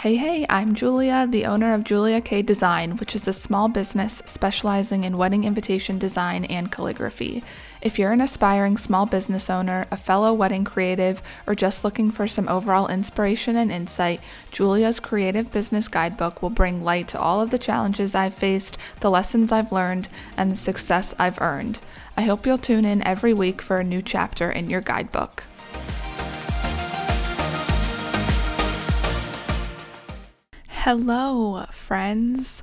Hey, hey, I'm Julia, the owner of Julia Kay Design, which is a small business specializing in wedding invitation design and calligraphy. If you're an aspiring small business owner, a fellow wedding creative, or just looking for some overall inspiration and insight, Julia's Creative Business Guidebook will bring light to all of the challenges I've faced, the lessons I've learned, and the success I've earned. I hope you'll tune in every week for a new chapter in your guidebook. Hello, friends.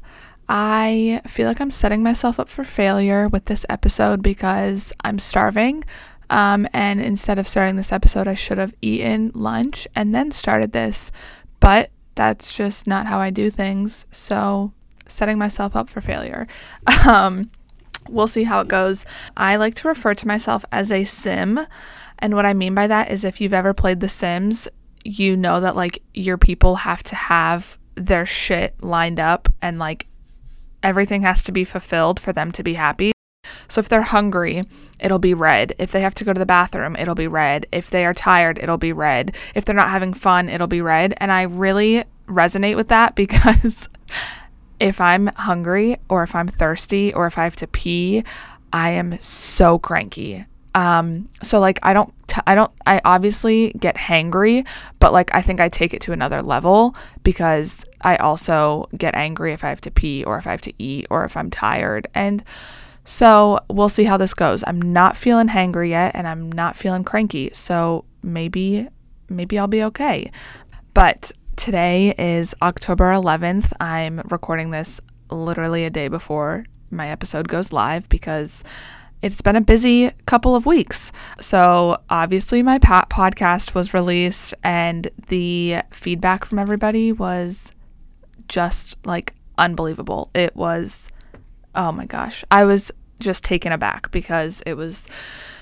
I feel like I'm setting myself up for failure with this episode because I'm starving. Um, and instead of starting this episode, I should have eaten lunch and then started this. But that's just not how I do things. So, setting myself up for failure. Um, we'll see how it goes. I like to refer to myself as a sim. And what I mean by that is if you've ever played The Sims, you know that like your people have to have their shit lined up and like everything has to be fulfilled for them to be happy. So if they're hungry, it'll be red. If they have to go to the bathroom, it'll be red. If they are tired, it'll be red. If they're not having fun, it'll be red. And I really resonate with that because if I'm hungry or if I'm thirsty or if I have to pee, I am so cranky. Um, so like I don't t- I don't I obviously get hangry, but like I think I take it to another level because I also get angry if I have to pee or if I have to eat or if I'm tired. And so we'll see how this goes. I'm not feeling hangry yet and I'm not feeling cranky. So maybe maybe I'll be okay. But today is October 11th. I'm recording this literally a day before my episode goes live because it's been a busy couple of weeks. So, obviously, my podcast was released, and the feedback from everybody was just like unbelievable. It was, oh my gosh, I was just taken aback because it was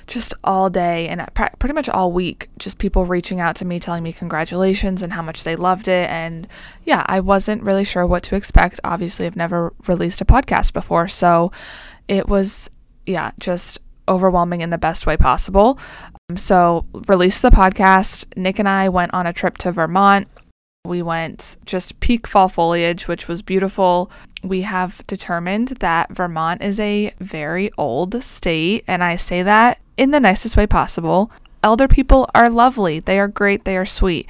just all day and pretty much all week, just people reaching out to me, telling me congratulations and how much they loved it. And yeah, I wasn't really sure what to expect. Obviously, I've never released a podcast before. So, it was yeah, just overwhelming in the best way possible. Um, so, released the podcast. Nick and I went on a trip to Vermont. We went just peak fall foliage, which was beautiful. We have determined that Vermont is a very old state, and I say that in the nicest way possible. Elder people are lovely, they are great, they are sweet.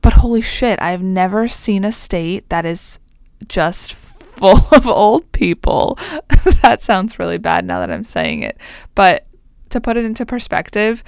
But holy shit, I've never seen a state that is just full of old people. that sounds really bad now that I'm saying it. But to put it into perspective,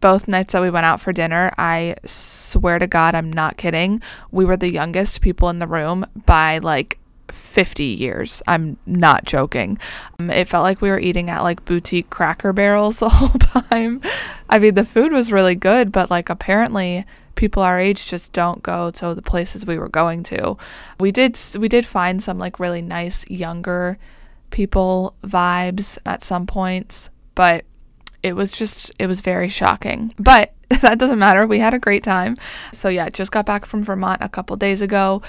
both nights that we went out for dinner, I swear to God, I'm not kidding. We were the youngest people in the room by like 50 years. I'm not joking. Um, it felt like we were eating at like boutique cracker barrels the whole time. I mean, the food was really good, but like apparently people our age just don't go to the places we were going to. We did we did find some like really nice younger people vibes at some points, but it was just it was very shocking. But that doesn't matter. We had a great time. So yeah, just got back from Vermont a couple days ago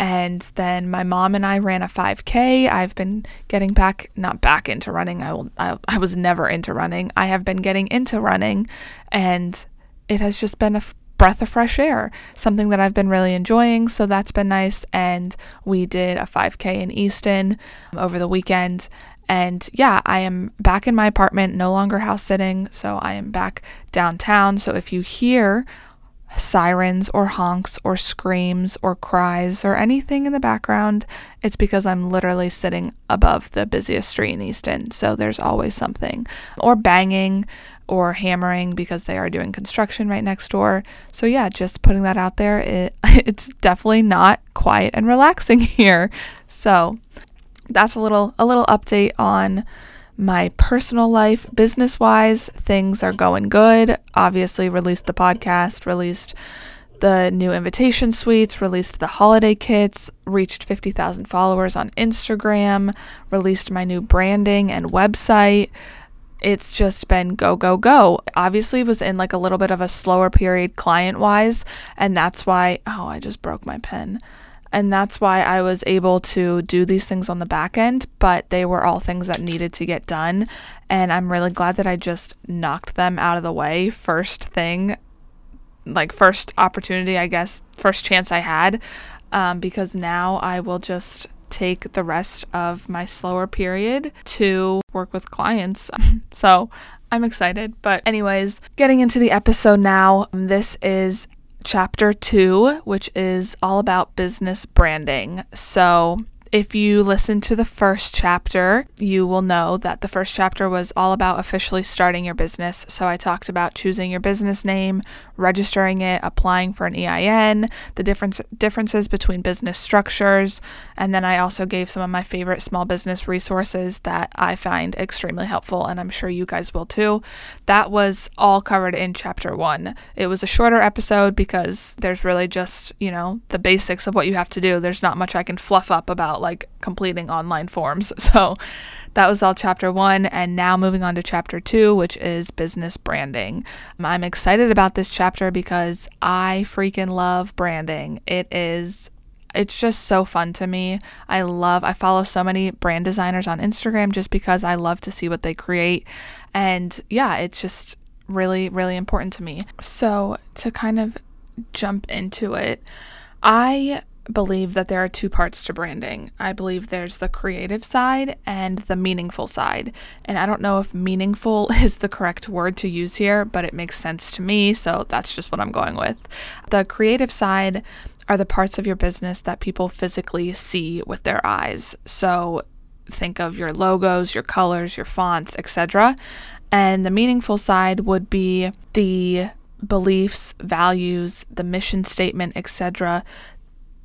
and then my mom and I ran a 5k. I've been getting back not back into running. I will I, I was never into running. I have been getting into running and it has just been a breath of fresh air, something that I've been really enjoying. So that's been nice. And we did a 5K in Easton um, over the weekend. And yeah, I am back in my apartment, no longer house sitting. So I am back downtown. So if you hear sirens or honks or screams or cries or anything in the background, it's because I'm literally sitting above the busiest street in Easton. So there's always something. Or banging or hammering because they are doing construction right next door. So yeah, just putting that out there. It, it's definitely not quiet and relaxing here. So that's a little a little update on my personal life. Business wise, things are going good. Obviously, released the podcast, released the new invitation suites, released the holiday kits, reached 50,000 followers on Instagram, released my new branding and website it's just been go go go obviously was in like a little bit of a slower period client wise and that's why oh i just broke my pen and that's why i was able to do these things on the back end but they were all things that needed to get done and i'm really glad that i just knocked them out of the way first thing like first opportunity i guess first chance i had um, because now I will just take the rest of my slower period to work with clients. so I'm excited. But, anyways, getting into the episode now, this is chapter two, which is all about business branding. So, if you listen to the first chapter, you will know that the first chapter was all about officially starting your business. So I talked about choosing your business name, registering it, applying for an EIN, the difference differences between business structures, and then I also gave some of my favorite small business resources that I find extremely helpful and I'm sure you guys will too. That was all covered in chapter 1. It was a shorter episode because there's really just, you know, the basics of what you have to do. There's not much I can fluff up about like completing online forms. So that was all chapter one. And now moving on to chapter two, which is business branding. I'm excited about this chapter because I freaking love branding. It is it's just so fun to me. I love, I follow so many brand designers on Instagram just because I love to see what they create. And yeah, it's just really, really important to me. So to kind of jump into it, I believe that there are two parts to branding. I believe there's the creative side and the meaningful side. And I don't know if meaningful is the correct word to use here, but it makes sense to me, so that's just what I'm going with. The creative side are the parts of your business that people physically see with their eyes. So think of your logos, your colors, your fonts, etc. And the meaningful side would be the beliefs, values, the mission statement, etc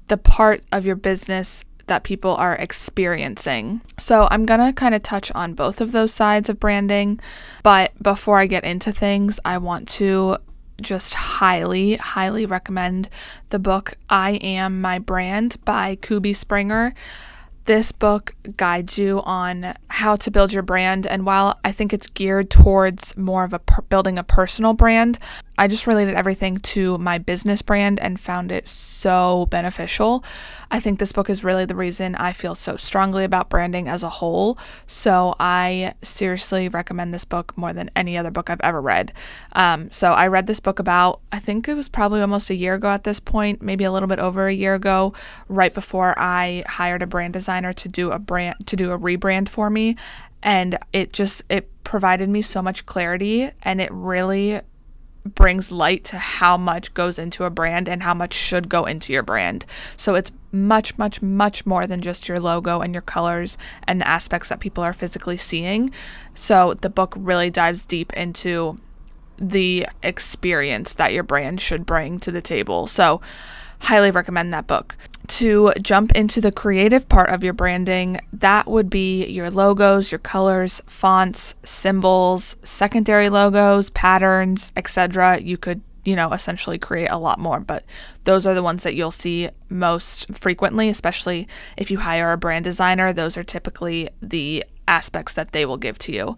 the part of your business that people are experiencing. So, I'm going to kind of touch on both of those sides of branding, but before I get into things, I want to just highly, highly recommend the book I Am My Brand by Kubi Springer. This book guides you on how to build your brand, and while I think it's geared towards more of a per- building a personal brand, I just related everything to my business brand and found it so beneficial. I think this book is really the reason I feel so strongly about branding as a whole. So I seriously recommend this book more than any other book I've ever read. Um, so I read this book about, I think it was probably almost a year ago at this point, maybe a little bit over a year ago, right before I hired a brand designer to do a brand to do a rebrand for me. And it just it provided me so much clarity and it really brings light to how much goes into a brand and how much should go into your brand. So it's much, much, much more than just your logo and your colors and the aspects that people are physically seeing. So the book really dives deep into the experience that your brand should bring to the table. So highly recommend that book to jump into the creative part of your branding, that would be your logos, your colors, fonts, symbols, secondary logos, patterns, etc. You could, you know, essentially create a lot more, but those are the ones that you'll see most frequently, especially if you hire a brand designer. Those are typically the aspects that they will give to you.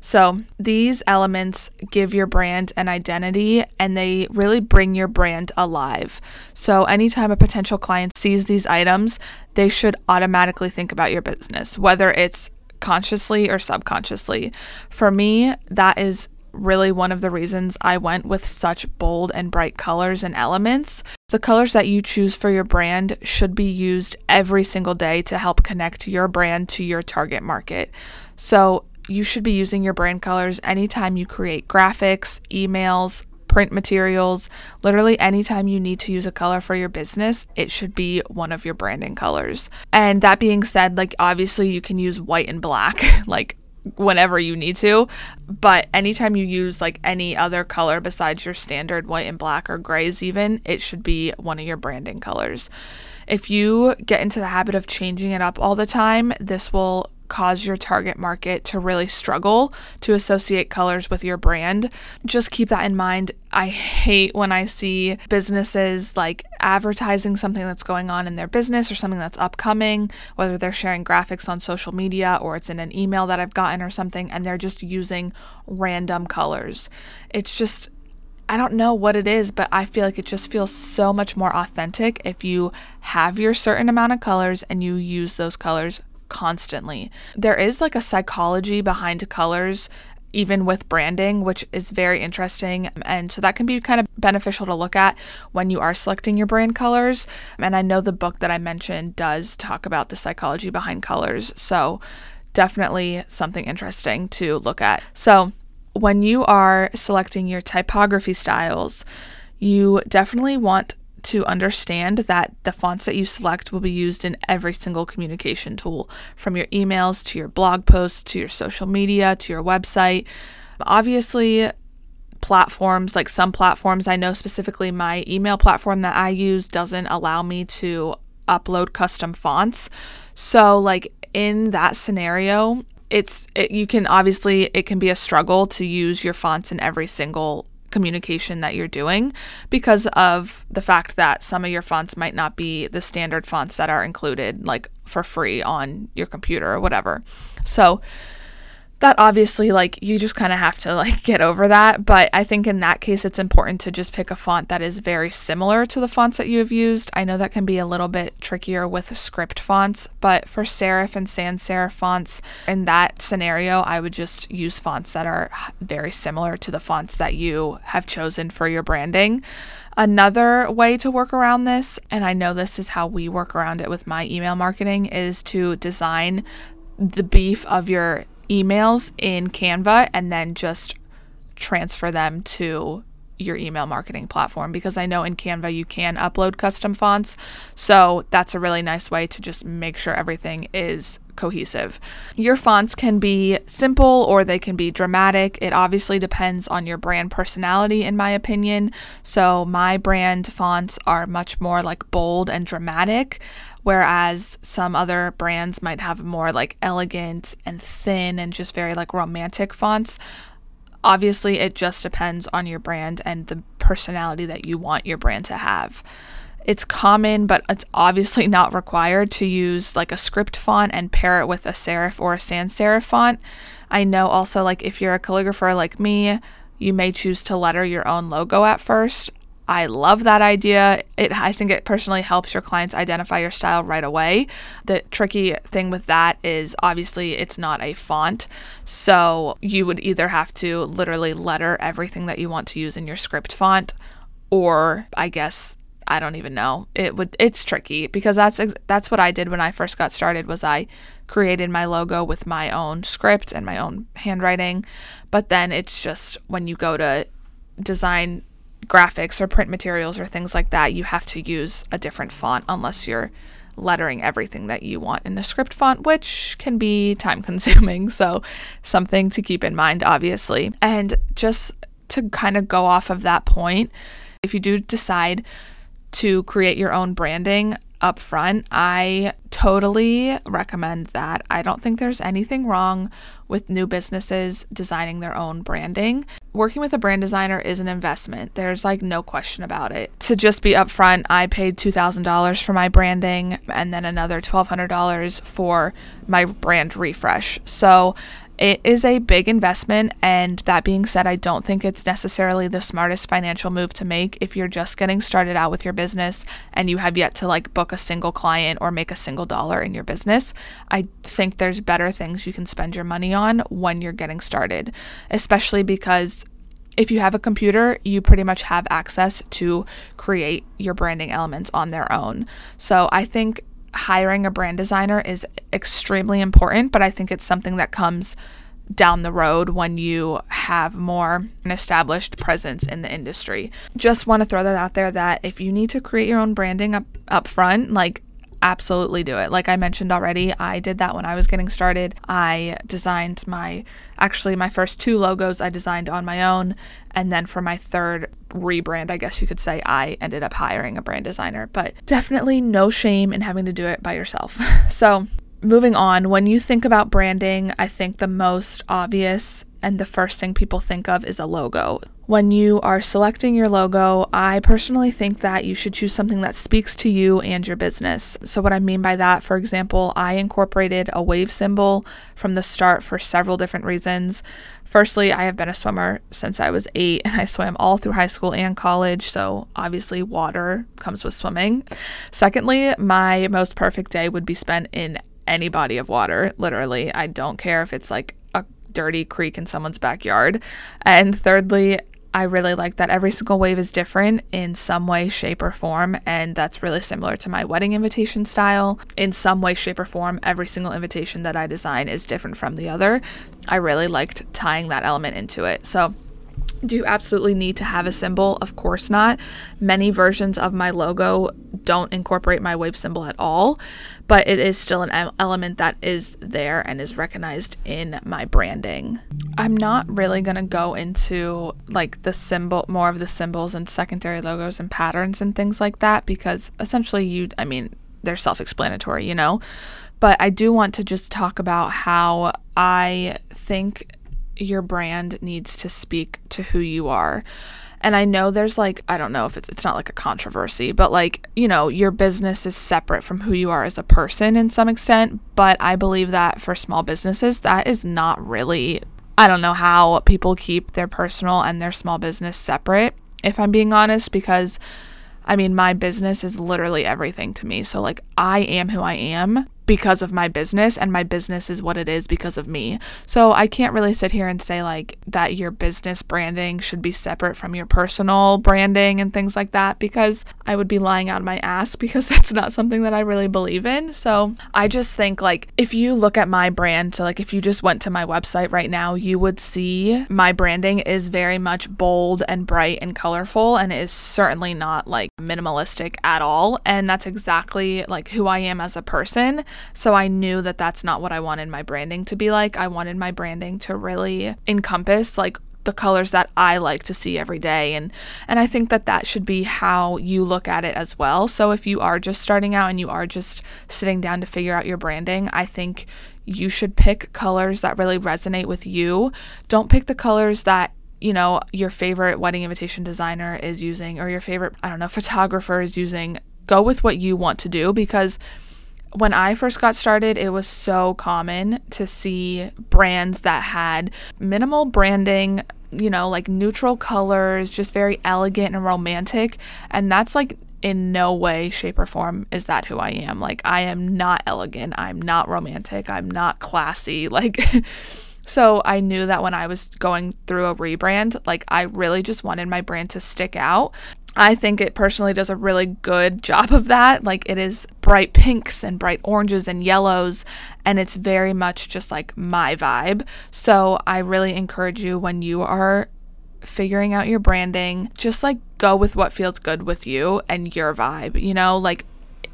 So, these elements give your brand an identity and they really bring your brand alive. So, anytime a potential client sees these items, they should automatically think about your business, whether it's consciously or subconsciously. For me, that is really one of the reasons I went with such bold and bright colors and elements. The colors that you choose for your brand should be used every single day to help connect your brand to your target market. So, you should be using your brand colors anytime you create graphics, emails, print materials, literally anytime you need to use a color for your business, it should be one of your branding colors. And that being said, like obviously you can use white and black, like whenever you need to, but anytime you use like any other color besides your standard white and black or grays, even, it should be one of your branding colors. If you get into the habit of changing it up all the time, this will cause your target market to really struggle to associate colors with your brand. Just keep that in mind. I hate when I see businesses like advertising something that's going on in their business or something that's upcoming, whether they're sharing graphics on social media or it's in an email that I've gotten or something, and they're just using random colors. It's just I don't know what it is, but I feel like it just feels so much more authentic if you have your certain amount of colors and you use those colors constantly. There is like a psychology behind colors even with branding, which is very interesting. And so that can be kind of beneficial to look at when you are selecting your brand colors. And I know the book that I mentioned does talk about the psychology behind colors. So definitely something interesting to look at. So when you are selecting your typography styles, you definitely want to understand that the fonts that you select will be used in every single communication tool from your emails to your blog posts to your social media to your website. Obviously, platforms like some platforms, I know specifically my email platform that I use doesn't allow me to upload custom fonts. So, like in that scenario, it's it, you can obviously it can be a struggle to use your fonts in every single communication that you're doing because of the fact that some of your fonts might not be the standard fonts that are included like for free on your computer or whatever. So that obviously like you just kind of have to like get over that but i think in that case it's important to just pick a font that is very similar to the fonts that you have used. I know that can be a little bit trickier with script fonts but for serif and sans serif fonts in that scenario i would just use fonts that are very similar to the fonts that you have chosen for your branding. Another way to work around this, and I know this is how we work around it with my email marketing, is to design the beef of your emails in Canva and then just transfer them to your email marketing platform because I know in Canva you can upload custom fonts. So that's a really nice way to just make sure everything is cohesive. Your fonts can be simple or they can be dramatic. It obviously depends on your brand personality, in my opinion. So my brand fonts are much more like bold and dramatic whereas some other brands might have more like elegant and thin and just very like romantic fonts. Obviously, it just depends on your brand and the personality that you want your brand to have. It's common, but it's obviously not required to use like a script font and pair it with a serif or a sans serif font. I know also, like, if you're a calligrapher like me, you may choose to letter your own logo at first. I love that idea. It I think it personally helps your clients identify your style right away. The tricky thing with that is obviously it's not a font. So you would either have to literally letter everything that you want to use in your script font or I guess I don't even know. It would it's tricky because that's that's what I did when I first got started was I created my logo with my own script and my own handwriting. But then it's just when you go to design graphics or print materials or things like that, you have to use a different font unless you're lettering everything that you want in the script font, which can be time consuming. So, something to keep in mind, obviously. And just to kind of go off of that point, if you do decide to create your own branding up front, I totally recommend that. I don't think there's anything wrong with new businesses designing their own branding. Working with a brand designer is an investment. There's like no question about it. To just be upfront, I paid $2,000 for my branding and then another $1,200 for my brand refresh. So it is a big investment, and that being said, I don't think it's necessarily the smartest financial move to make if you're just getting started out with your business and you have yet to like book a single client or make a single dollar in your business. I think there's better things you can spend your money on when you're getting started, especially because if you have a computer, you pretty much have access to create your branding elements on their own. So I think hiring a brand designer is extremely important, but I think it's something that comes down the road when you have more an established presence in the industry. Just want to throw that out there that if you need to create your own branding up up front, like absolutely do it. Like I mentioned already, I did that when I was getting started. I designed my actually my first two logos I designed on my own and then for my third rebrand, I guess you could say, I ended up hiring a brand designer, but definitely no shame in having to do it by yourself. so, moving on, when you think about branding, I think the most obvious and the first thing people think of is a logo. When you are selecting your logo, I personally think that you should choose something that speaks to you and your business. So, what I mean by that, for example, I incorporated a wave symbol from the start for several different reasons. Firstly, I have been a swimmer since I was eight and I swam all through high school and college, so obviously water comes with swimming. Secondly, my most perfect day would be spent in any body of water, literally. I don't care if it's like a dirty creek in someone's backyard. And thirdly, I really like that every single wave is different in some way, shape, or form. And that's really similar to my wedding invitation style. In some way, shape, or form, every single invitation that I design is different from the other. I really liked tying that element into it. So, do you absolutely need to have a symbol? Of course not. Many versions of my logo don't incorporate my wave symbol at all, but it is still an element that is there and is recognized in my branding. I'm not really going to go into like the symbol, more of the symbols and secondary logos and patterns and things like that because essentially you, I mean, they're self explanatory, you know? But I do want to just talk about how I think your brand needs to speak to who you are. And I know there's like I don't know if it's it's not like a controversy, but like, you know, your business is separate from who you are as a person in some extent, but I believe that for small businesses that is not really I don't know how people keep their personal and their small business separate if I'm being honest because I mean, my business is literally everything to me. So, like, I am who I am because of my business and my business is what it is because of me. So I can't really sit here and say like that your business branding should be separate from your personal branding and things like that because I would be lying out of my ass because that's not something that I really believe in. So I just think like if you look at my brand, so like if you just went to my website right now, you would see my branding is very much bold and bright and colorful and is certainly not like minimalistic at all. And that's exactly like who I am as a person. So I knew that that's not what I wanted my branding to be like. I wanted my branding to really encompass like the colors that I like to see every day and and I think that that should be how you look at it as well. So if you are just starting out and you are just sitting down to figure out your branding, I think you should pick colors that really resonate with you. Don't pick the colors that you know your favorite wedding invitation designer is using or your favorite I don't know photographer is using. Go with what you want to do because when I first got started, it was so common to see brands that had minimal branding, you know, like neutral colors, just very elegant and romantic. And that's like in no way, shape, or form is that who I am. Like, I am not elegant. I'm not romantic. I'm not classy. Like, so I knew that when I was going through a rebrand, like, I really just wanted my brand to stick out. I think it personally does a really good job of that. Like it is bright pinks and bright oranges and yellows, and it's very much just like my vibe. So I really encourage you when you are figuring out your branding, just like go with what feels good with you and your vibe. You know, like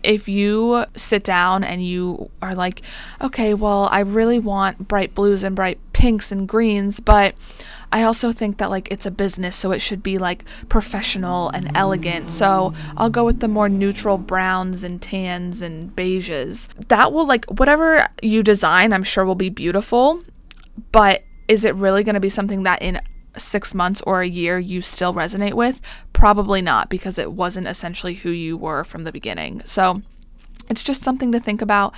if you sit down and you are like, okay, well, I really want bright blues and bright pinks and greens, but I also think that like it's a business, so it should be like professional and elegant. So I'll go with the more neutral browns and tans and beiges. That will like whatever you design, I'm sure will be beautiful, but is it really going to be something that in six months or a year you still resonate with? Probably not, because it wasn't essentially who you were from the beginning. So it's just something to think about.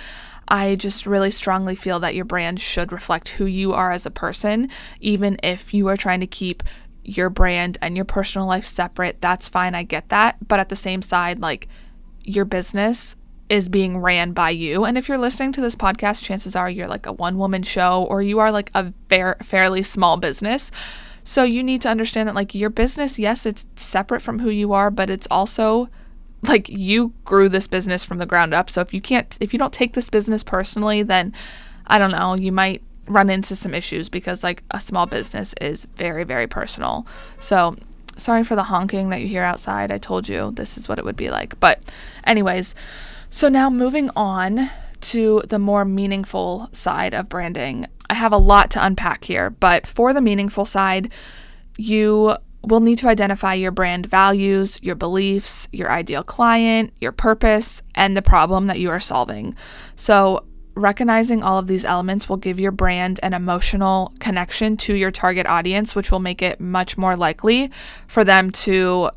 I just really strongly feel that your brand should reflect who you are as a person, even if you are trying to keep your brand and your personal life separate. That's fine, I get that. But at the same side, like your business is being ran by you. And if you're listening to this podcast, chances are you're like a one woman show or you are like a fair, fairly small business. So you need to understand that like your business, yes, it's separate from who you are, but it's also like you grew this business from the ground up. So if you can't if you don't take this business personally, then I don't know, you might run into some issues because like a small business is very very personal. So sorry for the honking that you hear outside. I told you this is what it would be like. But anyways, so now moving on to the more meaningful side of branding. I have a lot to unpack here, but for the meaningful side, you will need to identify your brand values, your beliefs, your ideal client, your purpose, and the problem that you are solving. So, recognizing all of these elements will give your brand an emotional connection to your target audience, which will make it much more likely for them to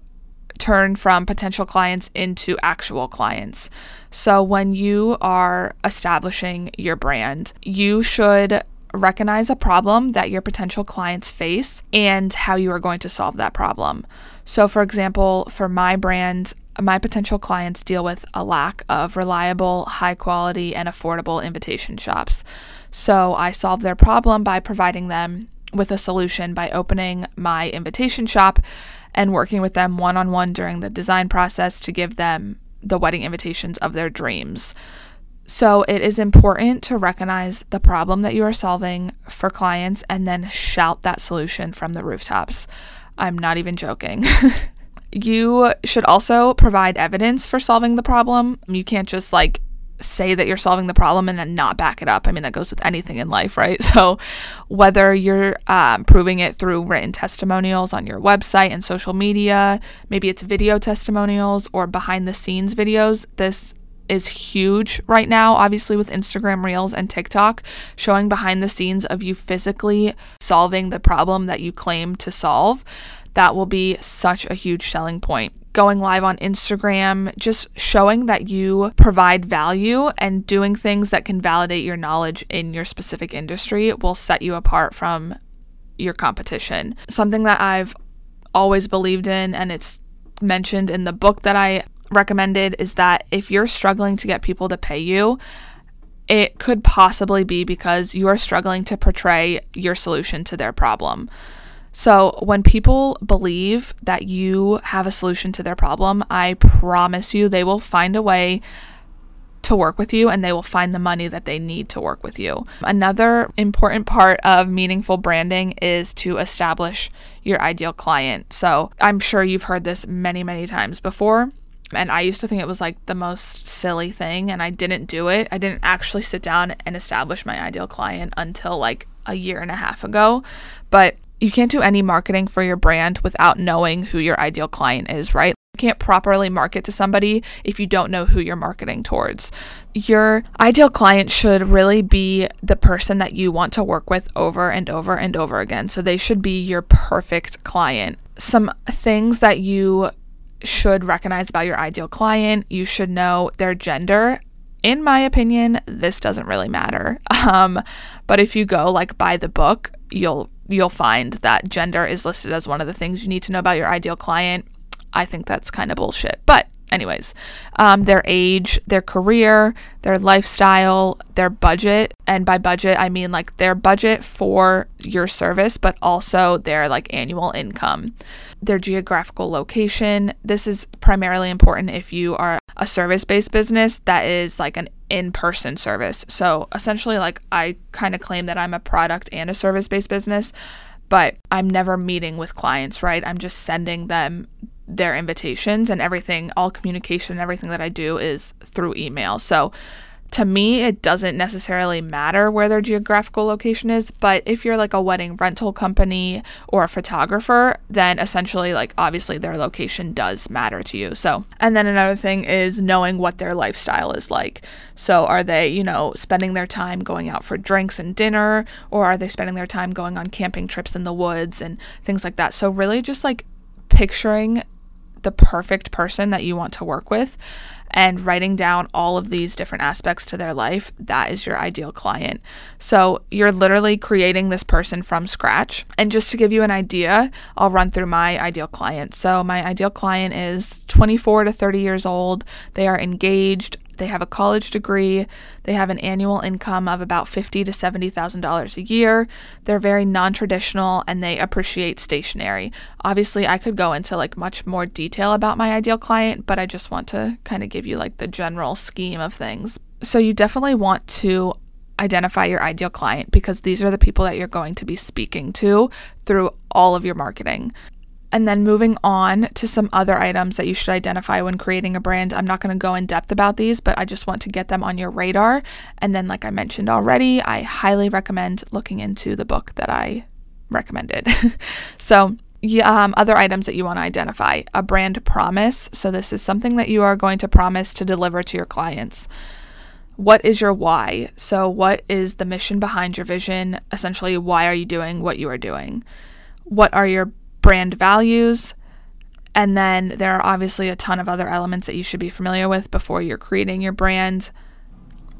turn from potential clients into actual clients. So, when you are establishing your brand, you should recognize a problem that your potential clients face and how you are going to solve that problem. So, for example, for my brand, my potential clients deal with a lack of reliable, high quality, and affordable invitation shops. So I solve their problem by providing them with a solution by opening my invitation shop and working with them one on one during the design process to give them the wedding invitations of their dreams. So it is important to recognize the problem that you are solving for clients and then shout that solution from the rooftops. I'm not even joking. you should also provide evidence for solving the problem. You can't just like say that you're solving the problem and then not back it up. I mean, that goes with anything in life, right? So, whether you're um, proving it through written testimonials on your website and social media, maybe it's video testimonials or behind the scenes videos, this is huge right now, obviously, with Instagram Reels and TikTok, showing behind the scenes of you physically solving the problem that you claim to solve. That will be such a huge selling point going live on Instagram, just showing that you provide value and doing things that can validate your knowledge in your specific industry will set you apart from your competition. Something that I've always believed in, and it's mentioned in the book that I recommended, is that if you're struggling to get people to pay you, it could possibly be because you are struggling to portray your solution to their problem. So, when people believe that you have a solution to their problem, I promise you they will find a way to work with you and they will find the money that they need to work with you. Another important part of meaningful branding is to establish your ideal client. So, I'm sure you've heard this many, many times before. And I used to think it was like the most silly thing, and I didn't do it. I didn't actually sit down and establish my ideal client until like a year and a half ago. But you can't do any marketing for your brand without knowing who your ideal client is, right? You can't properly market to somebody if you don't know who you're marketing towards. Your ideal client should really be the person that you want to work with over and over and over again. So they should be your perfect client. Some things that you should recognize about your ideal client you should know their gender in my opinion, this doesn't really matter. Um, but if you go like by the book, you'll you'll find that gender is listed as one of the things you need to know about your ideal client. I think that's kind of bullshit. But, anyways, um, their age, their career, their lifestyle, their budget. And by budget, I mean like their budget for your service, but also their like annual income, their geographical location. This is primarily important if you are a service based business that is like an in person service. So essentially, like I kind of claim that I'm a product and a service based business, but I'm never meeting with clients, right? I'm just sending them their invitations and everything, all communication, everything that I do is through email. So to me, it doesn't necessarily matter where their geographical location is, but if you're like a wedding rental company or a photographer, then essentially, like, obviously their location does matter to you. So, and then another thing is knowing what their lifestyle is like. So, are they, you know, spending their time going out for drinks and dinner, or are they spending their time going on camping trips in the woods and things like that? So, really just like picturing the perfect person that you want to work with and writing down all of these different aspects to their life, that is your ideal client. So you're literally creating this person from scratch. And just to give you an idea, I'll run through my ideal client. So my ideal client is 24 to 30 years old. They are engaged, they have a college degree. They have an annual income of about fifty to seventy thousand dollars a year. They're very non-traditional and they appreciate stationery. Obviously, I could go into like much more detail about my ideal client, but I just want to kind of give you like the general scheme of things. So you definitely want to identify your ideal client because these are the people that you're going to be speaking to through all of your marketing. And then moving on to some other items that you should identify when creating a brand. I'm not going to go in depth about these, but I just want to get them on your radar. And then, like I mentioned already, I highly recommend looking into the book that I recommended. so, yeah, um, other items that you want to identify a brand promise. So, this is something that you are going to promise to deliver to your clients. What is your why? So, what is the mission behind your vision? Essentially, why are you doing what you are doing? What are your brand values. And then there are obviously a ton of other elements that you should be familiar with before you're creating your brand.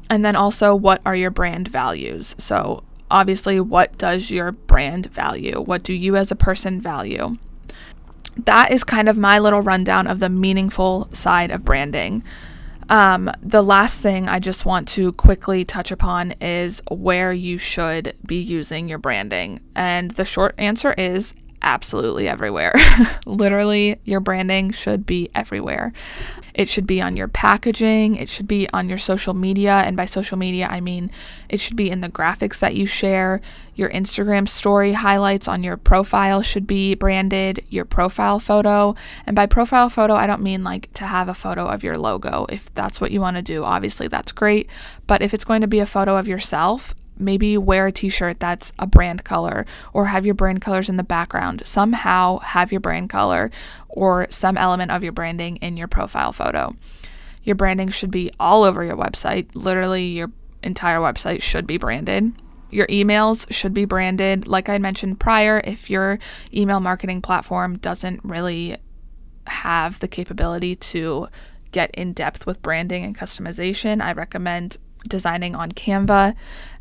And then also, what are your brand values? So, obviously, what does your brand value? What do you as a person value? That is kind of my little rundown of the meaningful side of branding. Um, the last thing I just want to quickly touch upon is where you should be using your branding. And the short answer is absolutely everywhere. Literally, your branding should be everywhere. It should be on your packaging, it should be on your social media. And by social media, I mean it should be in the graphics that you share. Your Instagram story highlights on your profile should be branded, your profile photo. And by profile photo, I don't mean like to have a photo of your logo. If that's what you want to do, obviously that's great. But if it's going to be a photo of yourself, maybe wear a t-shirt that's a brand color or have your brand colors in the background. Somehow have your brand color or some element of your branding in your profile photo. Your branding should be all over your website. Literally your entire website should be branded. Your emails should be branded. Like i mentioned prior if your email marketing platform doesn't really have the capability to get in depth with branding and customization i recommend designing on canva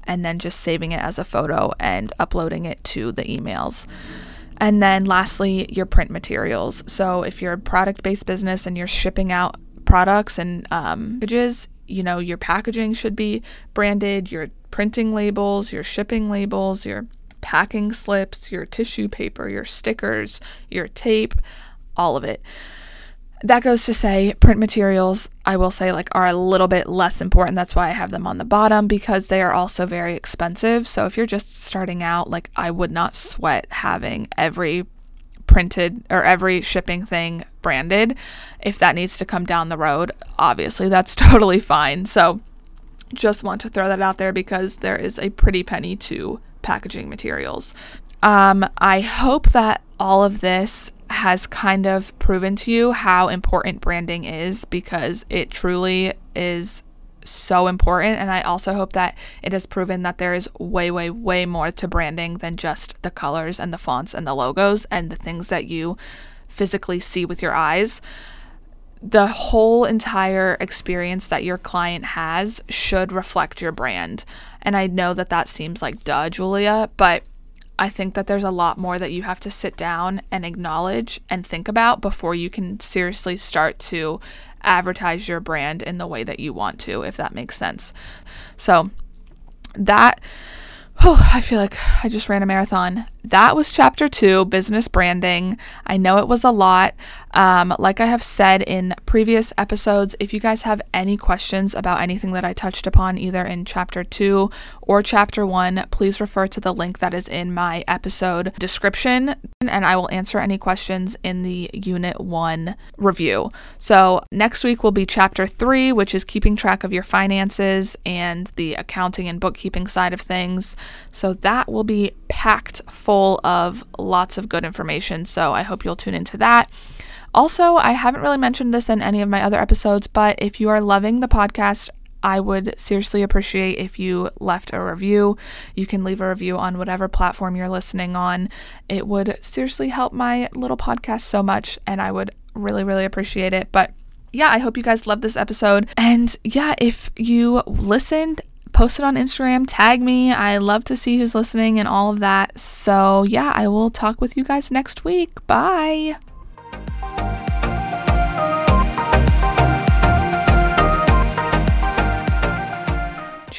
and then just saving it as a photo and uploading it to the emails. And then lastly, your print materials. So if you're a product based business and you're shipping out products and um, packages, you know, your packaging should be branded, your printing labels, your shipping labels, your packing slips, your tissue paper, your stickers, your tape, all of it that goes to say print materials i will say like are a little bit less important. That's why i have them on the bottom because they are also very expensive. So if you're just starting out like i would not sweat having every printed or every shipping thing branded. If that needs to come down the road obviously that's totally fine. So just want to throw that out there because there is a pretty penny to packaging materials. Um, i hope that all of this has kind of proven to you how important branding is because it truly is so important. And I also hope that it has proven that there is way, way, way more to branding than just the colors and the fonts and the logos and the things that you physically see with your eyes. The whole entire experience that your client has should reflect your brand. And I know that that seems like duh, Julia, but I think that there's a lot more that you have to sit down and acknowledge and think about before you can seriously start to advertise your brand in the way that you want to, if that makes sense. So, that Oh, I feel like I just ran a marathon. That was chapter two, business branding. I know it was a lot. Um, like I have said in previous episodes, if you guys have any questions about anything that I touched upon, either in chapter two or chapter one, please refer to the link that is in my episode description, and I will answer any questions in the unit one review. So, next week will be chapter three, which is keeping track of your finances and the accounting and bookkeeping side of things. So, that will be packed full of lots of good information. So, I hope you'll tune into that. Also, I haven't really mentioned this in any of my other episodes, but if you are loving the podcast, I would seriously appreciate if you left a review. You can leave a review on whatever platform you're listening on. It would seriously help my little podcast so much, and I would really, really appreciate it. But yeah, I hope you guys love this episode. And yeah, if you listened, post it on Instagram, tag me. I love to see who's listening and all of that. So yeah, I will talk with you guys next week. Bye.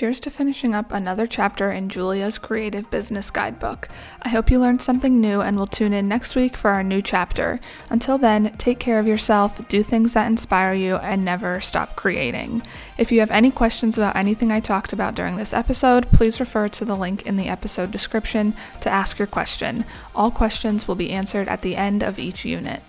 Cheers to finishing up another chapter in Julia's Creative Business Guidebook. I hope you learned something new and will tune in next week for our new chapter. Until then, take care of yourself, do things that inspire you, and never stop creating. If you have any questions about anything I talked about during this episode, please refer to the link in the episode description to ask your question. All questions will be answered at the end of each unit.